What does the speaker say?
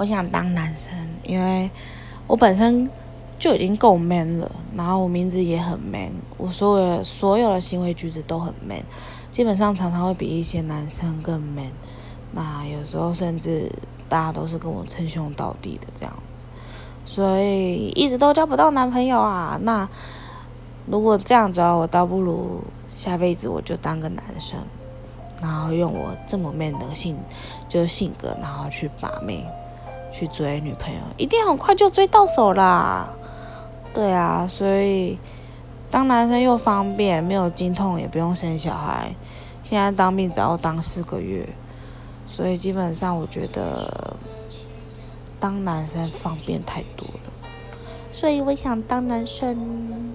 我想当男生，因为我本身就已经够 man 了，然后我名字也很 man，我所有所有的行为举止都很 man，基本上常常会比一些男生更 man。那有时候甚至大家都是跟我称兄道弟的这样子，所以一直都交不到男朋友啊。那如果这样子，我倒不如下辈子我就当个男生，然后用我这么 man 的性就性格，然后去把妹，去追女朋友，一定很快就追到手啦。对啊，所以当男生又方便，没有经痛，也不用生小孩。现在当兵只要当四个月。所以基本上，我觉得当男生方便太多了，所以我想当男生。